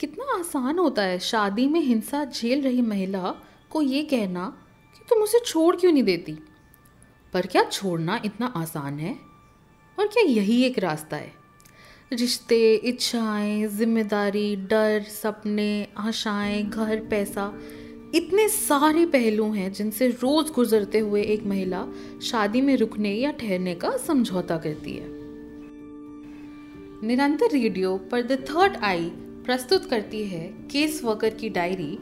कितना आसान होता है। शादी में हिंसा झेल रही महिला को ये कहना कि तुम उसे छोड़ क्यों नहीं देती? पर क्या छोड़ना इतना आसान है? और क्या यही एक रास्ता है? रिश्ते, इच्छाएँ, ज़िम्मेदारी, डर, सपने, आशाएँ, घर, पैसा, इतने सारे पहलू हैं जिनसे रोज गुजरते हुए एक महिला शादी में रुकने या ठहरने का समझौता करती है। निरंतर रेडियो पर द थर्ड आई प्रस्तुत करती है केस वर्कर की डायरी,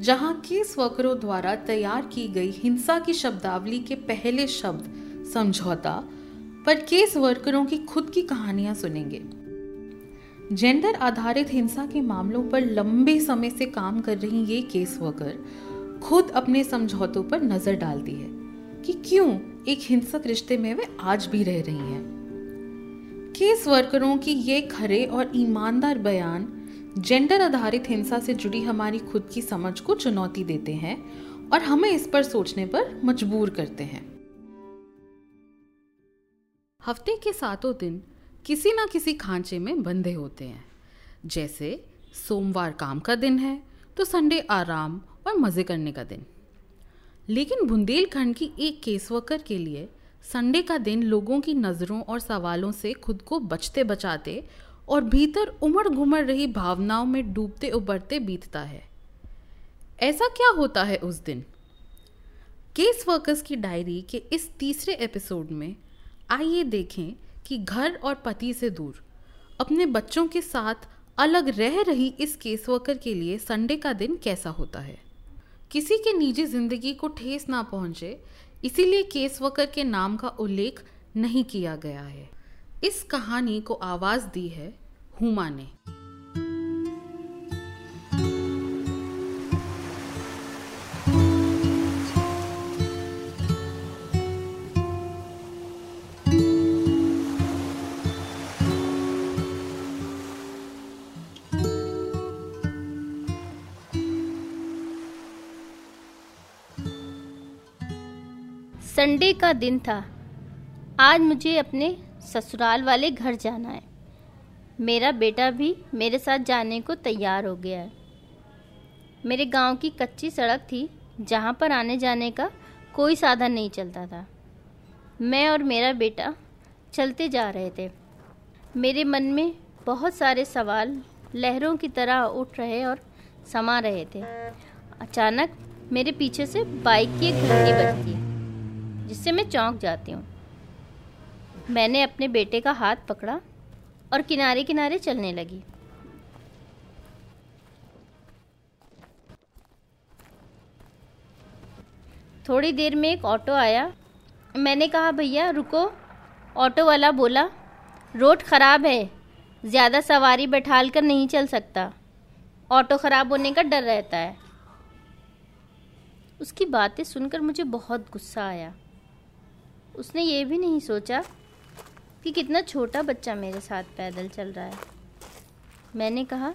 जहाँ केस वर्करों द्वारा तैयार की गई हिंसा की शब्दावली के पहले शब्द समझौता पर केस वर्करों की खुद की कहानियाँ सुनेंगे। जेंडर आधारित हिंसा के मामलों पर लंबे समय से काम कर रही ये केस वर्कर खुद अपने समझौतों पर नज़र डालती है कि क्यों एक हिंसक रिश्ते में वे आज भी रह रही हैं। केस वर्करों की ये खरे और ईमानदार बयान जेंडर आधारित हिंसा से जुड़ी हमारी खुद की समझ को चुनौती देते हैं और हमें इस पर सोचने पर मजबूर करते हैं। हफ़्ते के सातों दिन किसी ना किसी खांचे में बंधे होते हैं। जैसे सोमवार काम का दिन है तो संडे आराम और मज़े करने का दिन। लेकिन बुंदेलखंड की एक केस वर्कर के लिए संडे का दिन लोगों की नज़रों और सवालों से खुद को बचते बचाते और भीतर उमड़ घुमड़ रही भावनाओं में डूबते उबरते बीतता है। ऐसा क्या होता है उस दिन? केस वर्कर्स की डायरी के इस तीसरे एपिसोड में आइए देखें कि घर और पति से दूर, अपने बच्चों के साथ अलग रह रही इस केस वर्कर के लिए संडे का दिन कैसा होता है? किसी के निजी ज़िंदगी को ठेस ना पहुँचे, इसीलिए केस वर्कर के नाम का उल्लेख नहीं किया गया है। इस कहानी को आवाज़ दी है हुमा ने। संडे का दिन था। आज मुझे अपने ससुराल वाले घर जाना है। मेरा बेटा भी मेरे साथ जाने को तैयार हो गया है। मेरे गाँव की कच्ची सड़क थी, जहाँ पर आने जाने का कोई साधन नहीं चलता था। मैं और मेरा बेटा चलते जा रहे थे। मेरे मन में बहुत सारे सवाल लहरों की तरह उठ रहे और समा रहे थे। अचानक मेरे पीछे से बाइक की एक घंटी बजती है, जिससे मैं चौंक जाती हूँ। मैंने अपने बेटे का हाथ पकड़ा और किनारे किनारे चलने लगी। थोड़ी देर में एक ऑटो आया। मैंने कहा, भैया, रुको। ऑटो वाला बोला, रोड ख़राब है, ज़्यादा सवारी बैठाल कर नहीं चल सकता। ऑटो ख़राब होने का डर रहता है। उसकी बातें सुनकर मुझे बहुत गुस्सा आया। उसने ये भी नहीं सोचा कि कितना छोटा बच्चा मेरे साथ पैदल चल रहा है। मैंने कहा,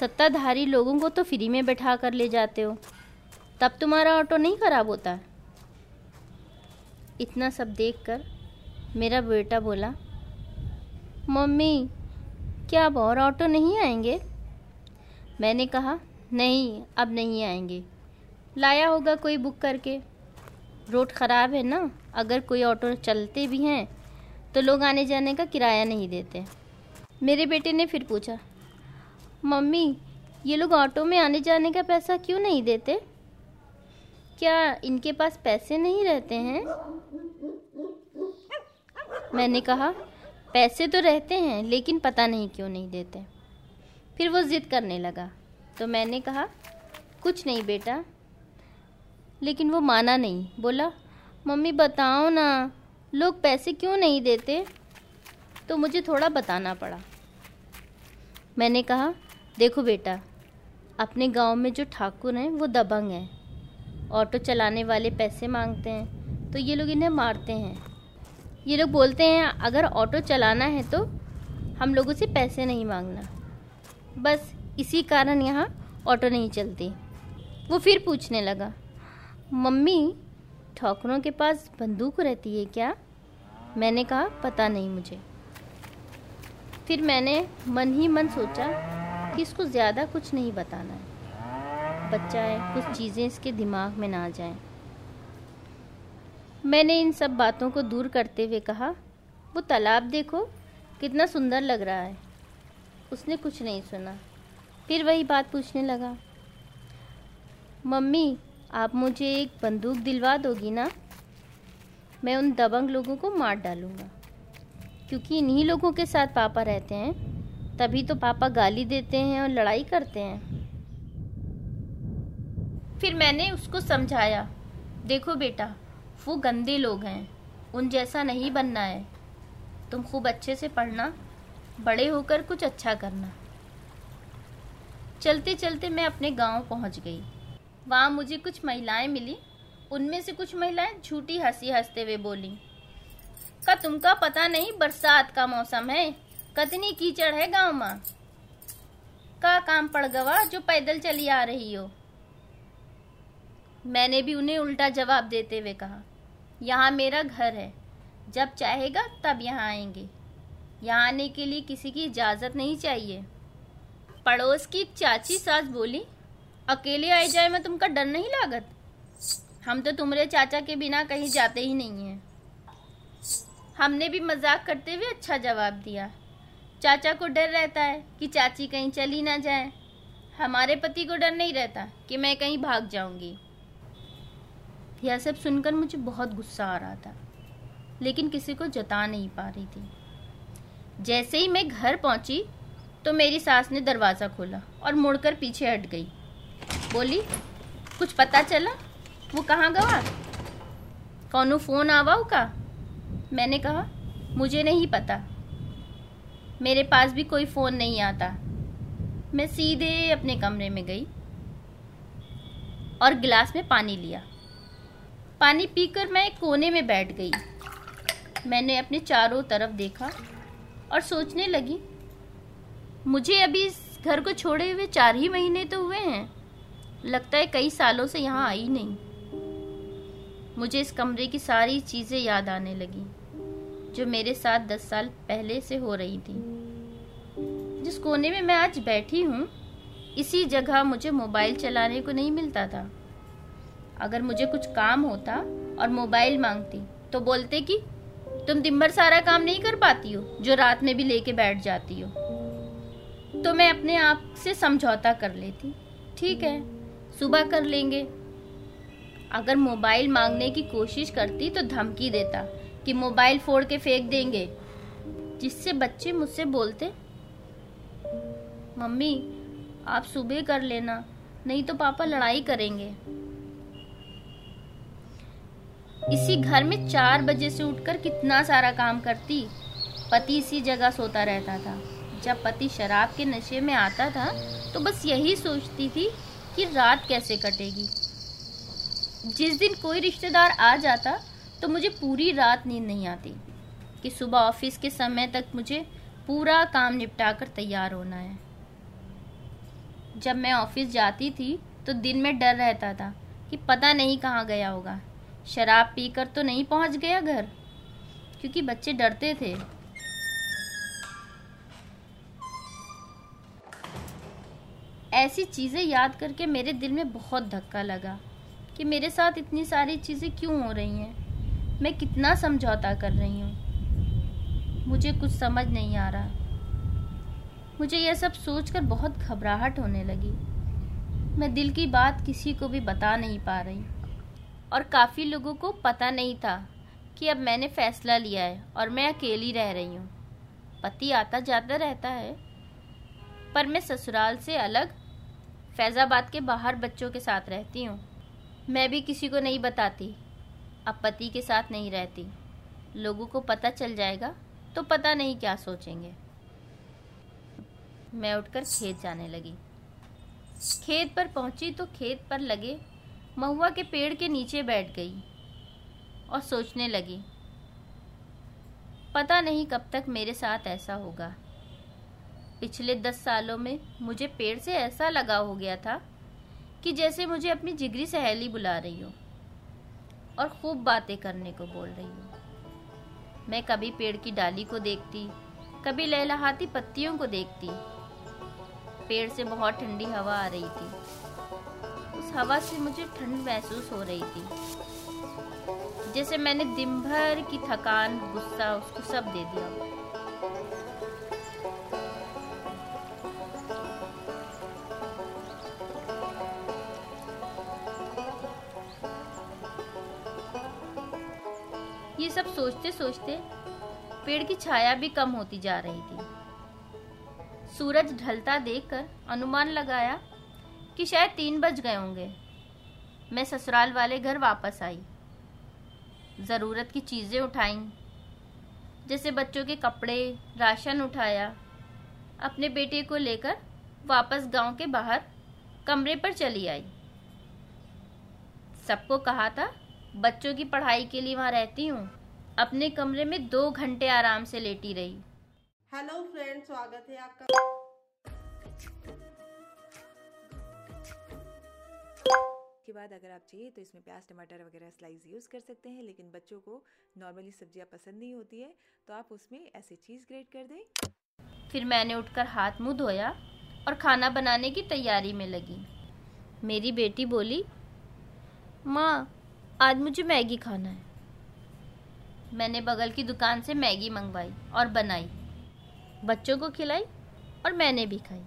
सत्ताधारी लोगों को तो फ्री में बैठा कर ले जाते हो, तब तुम्हारा ऑटो नहीं ख़राब होता। इतना सब देखकर मेरा बेटा बोला, मम्मी, क्या अब और ऑटो नहीं आएँगे? मैंने कहा, नहीं, अब नहीं आएँगे। लाया होगा कोई बुक करके। रोड ख़राब है ना, अगर कोई ऑटो चलते भी हैं तो लोग आने जाने का किराया नहीं देते। मेरे बेटे ने फिर पूछा, मम्मी, ये लोग ऑटो में आने जाने का पैसा क्यों नहीं देते? क्या इनके पास पैसे नहीं रहते हैं? मैंने कहा, पैसे तो रहते हैं, लेकिन पता नहीं क्यों नहीं देते। फिर वो ज़िद करने लगा। तो मैंने कहा, कुछ नहीं बेटा। लेकिन वो माना नहीं, बोला, मम्मी, बताओ ना लोग पैसे क्यों नहीं देते? तो मुझे थोड़ा बताना पड़ा। मैंने कहा, देखो बेटा, अपने गाँव में जो ठाकुर हैं, वो दबंग हैं। ऑटो चलाने वाले पैसे मांगते हैं तो ये लोग इन्हें मारते हैं। ये लोग बोलते हैं, अगर ऑटो चलाना है तो हम लोगों से पैसे नहीं मांगना। बस इसी कारण यहाँ ऑटो नहीं चलती। वो फिर पूछने लगा, मम्मी ठौकरों के पास बंदूक रहती है क्या? मैंने कहा, पता नहीं मुझे। फिर मैंने मन ही मन सोचा कि इसको ज़्यादा कुछ नहीं बताना है। बच्चा है कुछ चीज़ें इसके दिमाग में ना जाएँ। मैंने इन सब बातों को दूर करते हुए कहा, वो तालाब देखो, कितना सुंदर लग रहा है। उसने कुछ नहीं सुना। फिर वही बात पूछने लगा, मम्मी आप मुझे एक बंदूक दिलवा दोगी ना, मैं उन दबंग लोगों को मार डालूँगा। क्योंकि इन्हीं लोगों के साथ पापा रहते हैं, तभी तो पापा गाली देते हैं और लड़ाई करते हैं। फिर मैंने उसको समझाया, देखो बेटा, वो गंदे लोग हैं, उन जैसा नहीं बनना है। तुम खूब अच्छे से पढ़ना, बड़े होकर कुछ अच्छा करना। चलते चलते मैं अपने गाँव पहुँच गई। वहाँ मुझे कुछ महिलाएँ मिली। उनमें से कुछ महिलाएँ झूठी हँसी हँसते हुए बोली, का तुमका पता नहीं बरसात का मौसम है? कतनी कीचड़ है गाँव में? का काम पड़ गवा जो पैदल चली आ रही हो? मैंने भी उन्हें उल्टा जवाब देते हुए कहा, यहाँ मेरा घर है। जब चाहेगा तब यहाँ आएँगे। यहाँ आने के लिए किसी की इजाज़त नहीं चाहिए। पड़ोस की चाची सास बोली अकेले आई जाए में तुमका डर नहीं लागत? हम तो तुम्हारे चाचा के बिना कहीं जाते ही नहीं हैं। हमने भी मज़ाक करते हुए अच्छा जवाब दिया। चाचा को डर रहता है कि चाची कहीं चली ना जाए। हमारे पति को डर नहीं रहता कि मैं कहीं भाग जाऊँगी। यह सब सुनकर मुझे बहुत गुस्सा आ रहा था, लेकिन किसी को जता नहीं पा रही थी। जैसे ही मैं घर पहुँची तो मेरी सास ने दरवाज़ा खोला और मुड़कर पीछे हट गई। बोली, कुछ पता चला? वो कहाँ गवा? कौनो फ़ोन आवाओ का मैंने कहा, मुझे नहीं पता। मेरे पास भी कोई फ़ोन नहीं आता। मैं सीधे अपने कमरे में गई और गिलास में पानी लिया। पानी पीकर मैं एक कोने में बैठ गई। मैंने अपने चारों तरफ़ देखा और सोचने लगी, मुझे अभी इस घर को छोड़े हुए चार ही महीने तो हुए हैं। लगता है कई सालों से यहाँ आई नहीं। मुझे इस कमरे की सारी चीज़ें याद आने लगी, जो मेरे साथ दस साल पहले से हो रही थी। जिस कोने में मैं आज बैठी हूँ, इसी जगह मुझे मोबाइल चलाने को नहीं मिलता था। अगर मुझे कुछ काम होता और मोबाइल मांगती तो बोलते कि, तुम दिन भर सारा काम नहीं कर पाती हो, जो रात में भी लेके बैठ जाती हो। तो मैं अपने आप से समझौता कर लेती, ठीक है। सुबह कर लेंगे। अगर मोबाइल मांगने की कोशिश करती तो धमकी देता कि मोबाइल फोड़ के फेंक देंगे। जिससे बच्चे मुझसे बोलते, मम्मी, आप सुबह कर लेना, नहीं तो पापा लड़ाई करेंगे। इसी घर में चार बजे से उठकर कितना सारा काम करती। पति इसी जगह सोता रहता था। जब पति शराब के नशे में आता था तो बस यही सोचती थी कि रात कैसे कटेगी? जिस दिन कोई रिश्तेदार आ जाता तो मुझे पूरी रात नींद नहीं आती, कि सुबह ऑफ़िस के समय तक मुझे पूरा काम निपटा कर तैयार होना है। जब मैं ऑफ़िस जाती थी तो दिन में डर रहता था, कि पता नहीं कहाँ गया होगा। शराब पीकर तो नहीं पहुँच गया घर, क्योंकि बच्चे डरते थे। ऐसी चीज़ें याद करके मेरे दिल में बहुत धक्का लगा कि मेरे साथ इतनी सारी चीज़ें क्यों हो रही हैं? मैं कितना समझौता कर रही हूँ? मुझे कुछ समझ नहीं आ रहा। मुझे यह सब सोचकर बहुत घबराहट होने लगी। मैं दिल की बात किसी को भी बता नहीं पा रही और काफ़ी लोगों को पता नहीं था कि अब मैंने फ़ैसला लिया है और मैं अकेली रह रही हूँ। पति आता जाता रहता है, पर मैं ससुराल से अलग फैज़ाबाद के बाहर बच्चों के साथ रहती हूँ। मैं भी किसी को नहीं बताती। अब पति के साथ नहीं रहती। लोगों को पता चल जाएगा तो पता नहीं क्या सोचेंगे। मैं उठकर खेत जाने लगी। खेत पर पहुँची तो खेत पर लगे महुआ के पेड़ के नीचे बैठ गई और सोचने लगी, पता नहीं कब तक मेरे साथ ऐसा होगा। पिछले दस सालों में मुझे पेड़ से ऐसा लगा हो गया था कि जैसे मुझे अपनी जिगरी सहेली बुला रही हो और खूब बातें करने को बोल रही हो। मैं कभी पेड़ की डाली को देखती, कभी लहलहाती पत्तियों को देखती। पेड़ से बहुत ठंडी हवा आ रही थी। उस हवा से मुझे ठंड महसूस हो रही थी। जैसे मैंने दिन भर की थकान, गुस्सा, उसको सब दे दिया। सोचते, पेड़ की छाया भी कम होती जा रही थी। सूरज ढलता देखकर अनुमान लगाया कि शायद तीन बज गए होंगे। मैं ससुराल वाले घर वापस आई। ज़रूरत की चीज़ें उठाई, जैसे बच्चों के कपड़े, राशन उठाया, अपने बेटे को लेकर वापस गाँव के बाहर कमरे पर चली आई। सबको कहा था, बच्चों की पढ़ाई के लिए वहाँ रहती हूँ। अपने कमरे में दो घंटे आराम से लेटी रही। हेलो फ्रेंड स्वागत है आपका। के बाद अगर आप चाहिए तो इसमें प्याज टमाटर वगैरह स्लाइस यूज़ कर सकते हैं लेकिन बच्चों को नॉर्मली सब्ज़ियाँ पसंद नहीं होती है तो आप उसमें ऐसे चीज़ ग्रेट कर दें। फिर मैंने उठकर हाथ मुँह धोया और खाना बनाने की तैयारी में लगी। मेरी बेटी बोली माँ आज मुझे मैगी खाना है। मैंने बगल की दुकान से मैगी मंगवाई और बनाई। बच्चों को खिलाई और मैंने भी खाई।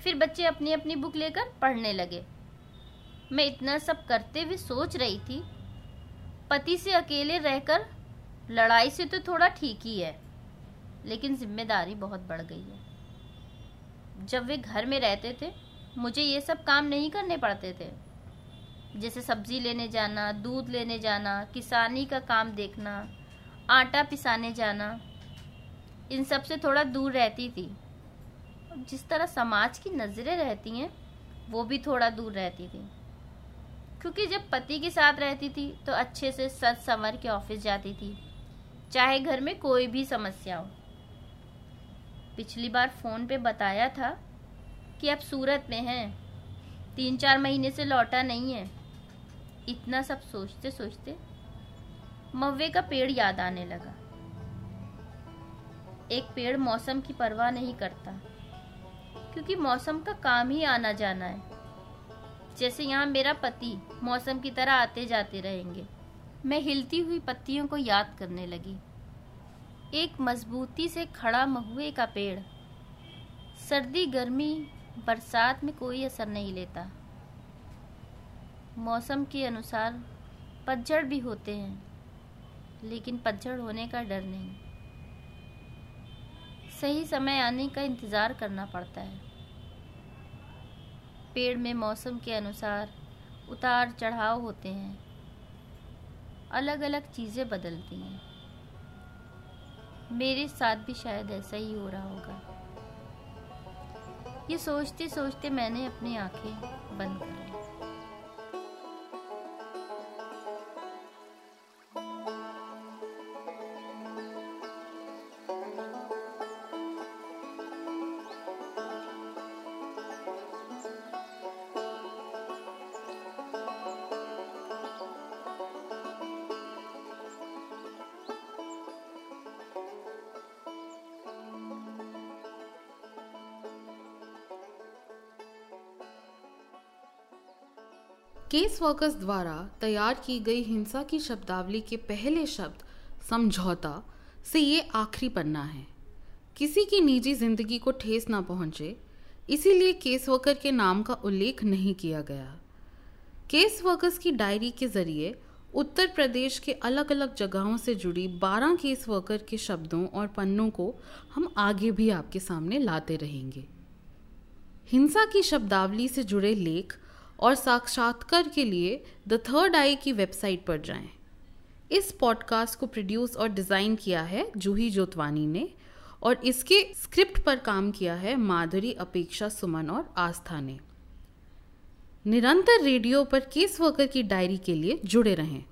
फिर बच्चे अपनी अपनी बुक लेकर पढ़ने लगे। मैं इतना सब करते हुए सोच रही थी, पति से अकेले रहकर लड़ाई से तो थोड़ा ठीक ही है, लेकिन ज़िम्मेदारी बहुत बढ़ गई है। जब वे घर में रहते थे, मुझे ये सब काम नहीं करने पड़ते थे। जैसे सब्ज़ी लेने जाना, दूध लेने जाना, किसानी का काम देखना, आटा पिसाने जाना, इन सबसे थोड़ा दूर रहती थी। जिस तरह समाज की नज़रें रहती हैं, वो भी थोड़ा दूर रहती थी। क्योंकि जब पति के साथ रहती थी तो अच्छे से सच संवर के ऑफ़िस जाती थी, चाहे घर में कोई भी समस्या हो। पिछली बार फ़ोन पे बताया था कि अब सूरत में हैं, तीन चार महीने से लौटा नहीं है। इतना सब सोचते सोचते मव्वे का पेड़ याद आने लगा। एक पेड़ मौसम की परवाह नहीं करता, क्योंकि मौसम का काम ही आना जाना है। जैसे यहाँ मेरा पति मौसम की तरह आते जाते रहेंगे, मैं हिलती हुई पत्तियों को याद करने लगी। एक मजबूती से खड़ा महुए का पेड़, सर्दी, गर्मी, बरसात में कोई असर नहीं लेता। मौसम के अनुसार पतझड़ भी होते हैं, लेकिन पतझड़ होने का डर नहीं। सही समय आने का इंतज़ार करना पड़ता है। पेड़ में मौसम के अनुसार उतार चढ़ाव होते हैं। अलग अलग चीज़ें बदलती हैं। मेरे साथ भी शायद ऐसा ही हो रहा होगा। ये सोचते सोचते मैंने अपनी आँखें बंद कर ली। केस वर्कर्स द्वारा तैयार की गई हिंसा की शब्दावली के पहले शब्द समझौता से ये आखिरी पन्ना है। किसी की निजी ज़िंदगी को ठेस ना पहुँचे, इसीलिए केस वर्कर के नाम का उल्लेख नहीं किया गया। केस वर्कर्स की डायरी के ज़रिए उत्तर प्रदेश के अलग अलग जगहों से जुड़ी 12 केस वर्कर के शब्दों और पन्नों को हम आगे भी आपके सामने लाते रहेंगे। हिंसा की शब्दावली से जुड़े लेख और साक्षात्कार के लिए द थर्ड आई की वेबसाइट पर जाएँ। इस पॉडकास्ट को प्रोड्यूस और डिज़ाइन किया है जूही जोतवानी ने और इसके स्क्रिप्ट पर काम किया है माधुरी, अपेक्षा, सुमन और आस्था ने निरंतर रेडियो पर केस वर्कर की डायरी के लिए जुड़े रहें